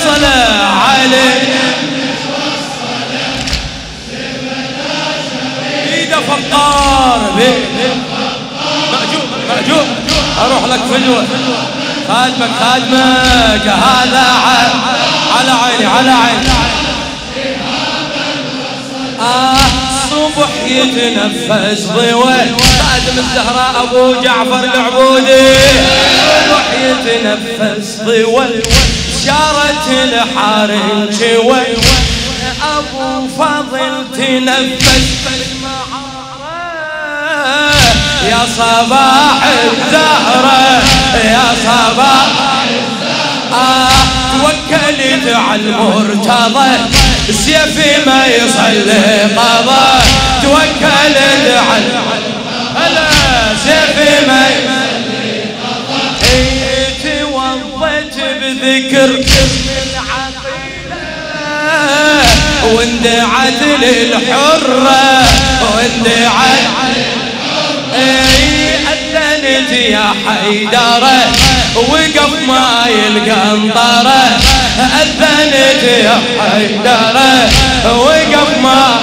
يمنى توصله علي ايده فقار مأجوب مأجوب أروح لك فجوه خادمك خادمك هذا على عيني على عيني آه الصبح يتنفس ضوى خادم الزهراء ابو جعفر العبودي الصبح يتنفس ضوى شارت الحارن شوي أبو فضل تنفس يا صباح الزهرة يا صباح توكلت على المرتضى سيفي ما يصلي قضى توكلت توضت بذكر واندعت للحرة واندعت أذنت يا حيدرة وقف ماي القنطرة. أذنت يا حيدرة وقف ما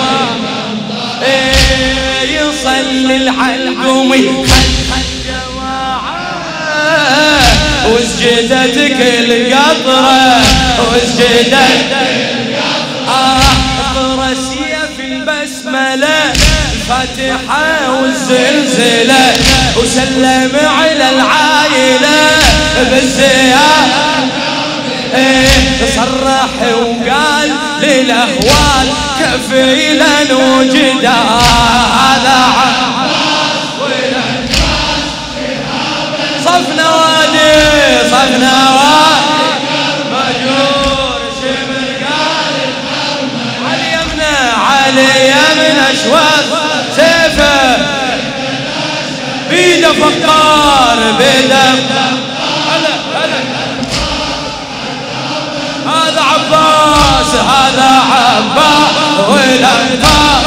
يصلي الحلقومي وسجدتك القطرة؟ وسجدتك آه في البسملة الفاتحة والزلزلة وسلم على العائلة بالزيارة. إيه صرح وقال للأهوال كفيلا وجدا هذا صف نوادي صف نوادي مجور شمر قال علي يمنى علي يمنى اشواط سيفه بيده فقار بيده هذا عباس هذا عباس والانفاق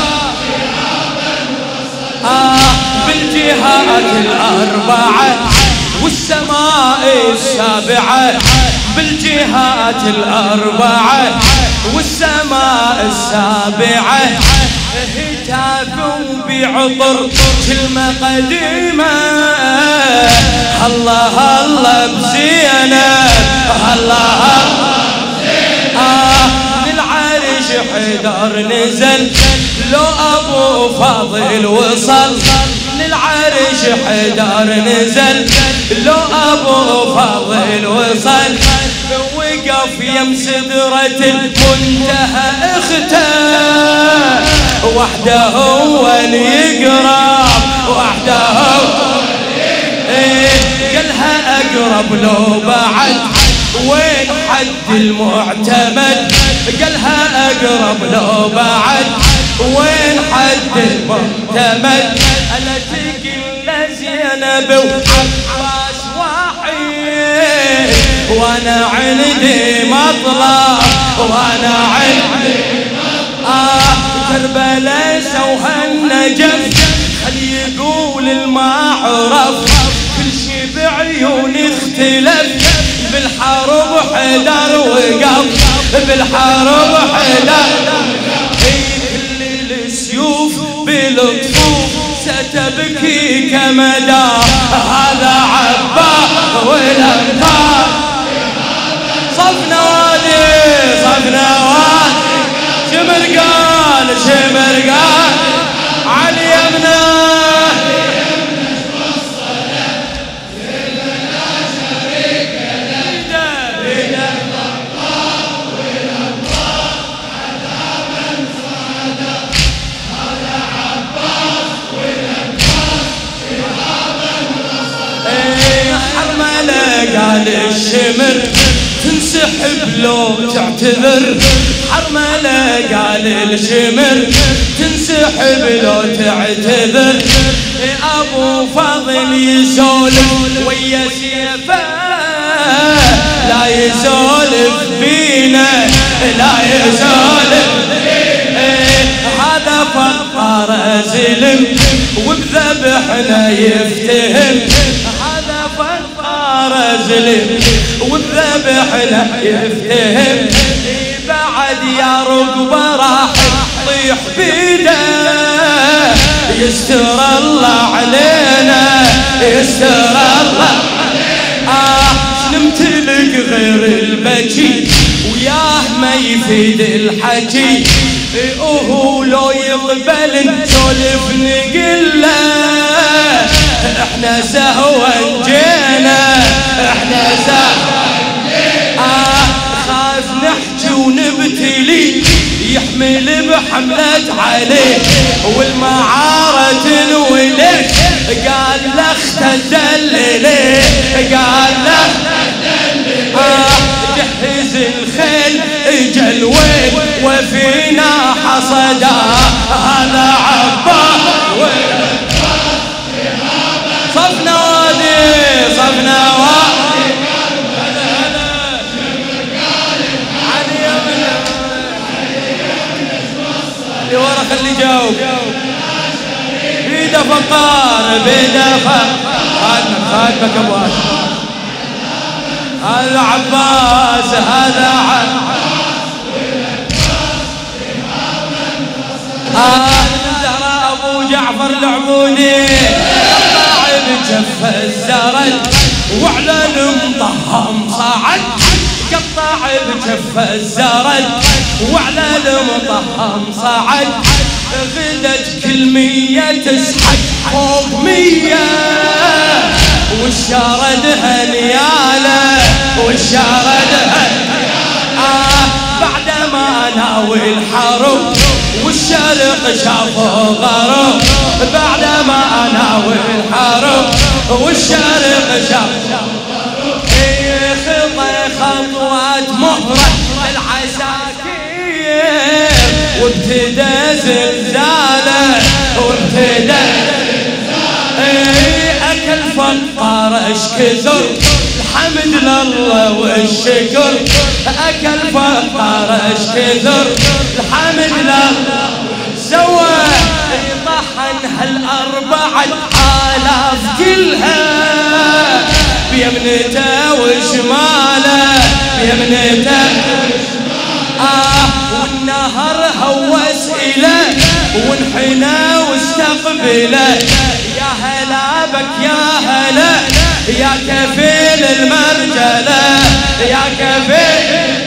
آه بالجهات الأربعة. والسماء السابعة بالجهات الأربعة والسماء السابعة هتافوا بعطر كلمة قديمة الله الله بزينة الله آه للعرش حيدر نزل لو أبو فاضل وصل. للعرش حيدر نزل لو أبو فاضل وصل وقف يم سدرة المنتهى اخته وحده هو اللي يقرب وحده هو قالها أقرب لو بعد وين حد المعتمد؟ قالها أقرب لو بعد وين حد المعتمد؟ واحد وأنا عندي مطلب وأنا عندي آه كربلاء سوها النجف خل يقول المعرف. كل شي بعيون اختلف بالحرب حدر وقف. بالحرب حدر كل السيوف بالطفوف ستبكي كمدى. هذا عبا والانفار قال الشمر تنسحب لو تعتذر. حرملة قال الشمر تنسحب لو تعتذر. أبو فضل يسولف ويا سيفه لا يسولف بينا لا يسولف هذا فقر زلم وبذبحنا يفتهم. زلم والذبح له يفتهم. بعد يا رقبة راح طيح بيده. يستر الله علينا يستر الله آه نمتلك غير البكي؟ وياه ما يفيد الحكي. وهو لو يقبل نسولف نقول إحنا سهوا جينا إحنا سهوا آه خاف نحكي ونبتلي يحمل بحملة عليه والمعارة تنولك قال لخ تدللي قال لخ آه جهز الخيل أجل وين وفينا حصدا. هذا عباس. جاوب بيده فقار بيده فقار خادمك خادمك أبو هاشم. هذا عباس هذا عباس آه زهراء أبو جعفر العمودي. قطع بجف الزرد وعلى المطهم صعد قطع بجف الزرد وعلى المطهم صعد غدت كل مية تسحق فوق مية والشارد هنياله والشارد آه بعد ما ناوي الحرب والشرق شافوا غرب. بعد ما ناوي الحرب والشرق شافوا وابتدى زلزاله وابتدى أكل فقار اشكثر الحمد لله والشكر. أكل فقار اشكثر الحمد لله سوى طحن هالاربعة الاف كلها بيمنته وشماله بيمنته آه والنهر هوس إله وانحنى واستقبله يا هلا بك يا هلا يا كفيل المرجلة يا كفيل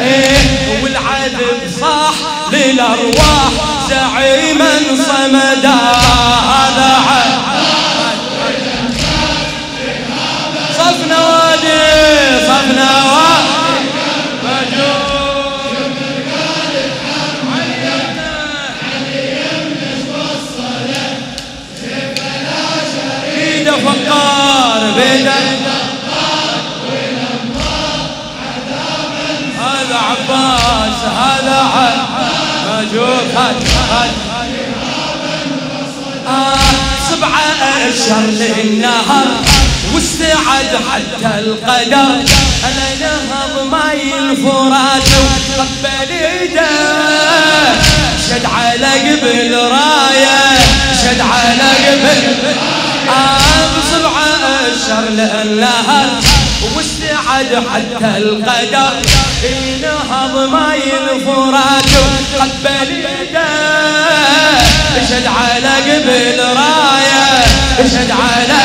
إيه والعذب صاح للأرواح زعيما صمدا. هذا هذا موجود هذا آه سبعة أشهر للنهر واستعد حتى القدر أنا نهض ماي الفرات وقبل ايده شد على قبل رايه شد على قبل آه بسبعة أشهر للنهر واستعد حتى القدر. نهض ماي الفرات قبل يده شد على قبل رايه شد على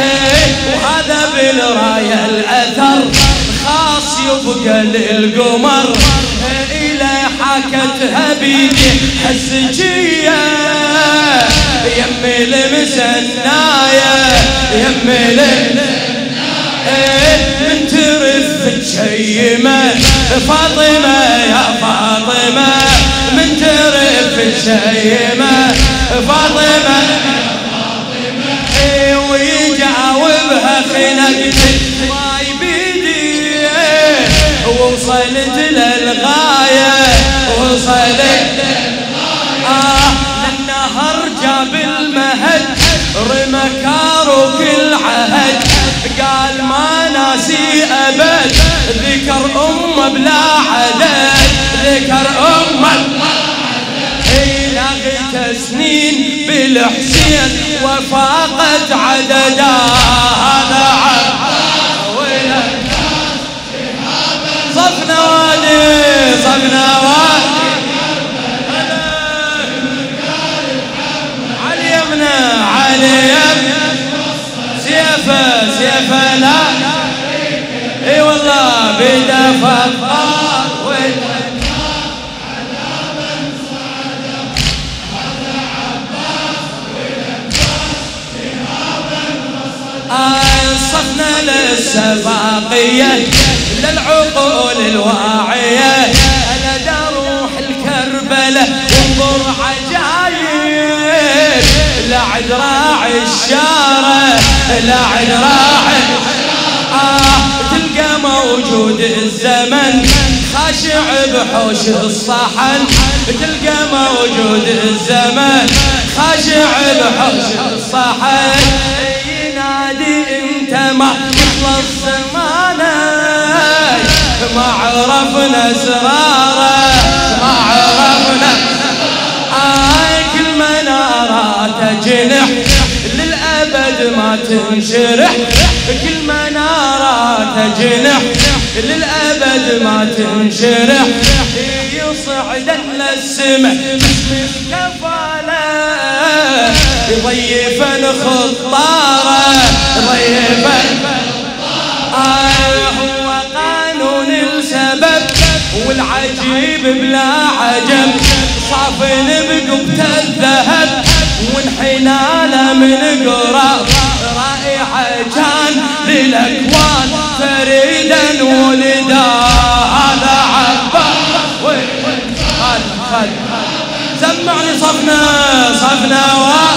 إيه وهذا بالراية الأثر. خاص يبقى للقمر. إلى حكتها بيدي حسجيه يمي المسنايه يمي من ترف تشيمه فاطمة يا فاطمة من ترف تشيمه فاطمة ويجاوبها خنقت ماي بيدي وصلت للغاية وصلت آه للنهر جاب المهد رمى كارو كل عهد. قال ما ناسي أبد ذكر أمه بلا عدد ذكر أمه لغيت سنين بالحسين وفاقت عددا. هذا عبد صفنا وادي صفنا وادي. علي يمنا علي يمنا سيفا سيفا لا, لا. اي والله بدفع الطار صفنا للسباقية للعقول الواعية. أنا روح الكربلة وانظر عجايب لعد راعي الشارة لعد راعي موجود الزمن خاشع بحوش الصحن. تلقى موجود الزمن خاشع بحوش الصحن. ينادي أنت ما يخلص زمانه ما عرفنا أسراره ما عرفنا آه كل منارات جنح للأبد ما تنشرح. كل منارات جنح للأبد ما تنشرح. يصعد للسمع باسم كفالة. ضيفا خطارة ضيفا آه هو قانون السبب والعجيب بلا عجب. صافن بقبة الذهب وانحناله من قراب رائحة كان للأكوان. خل سمعني صفنا صفنا و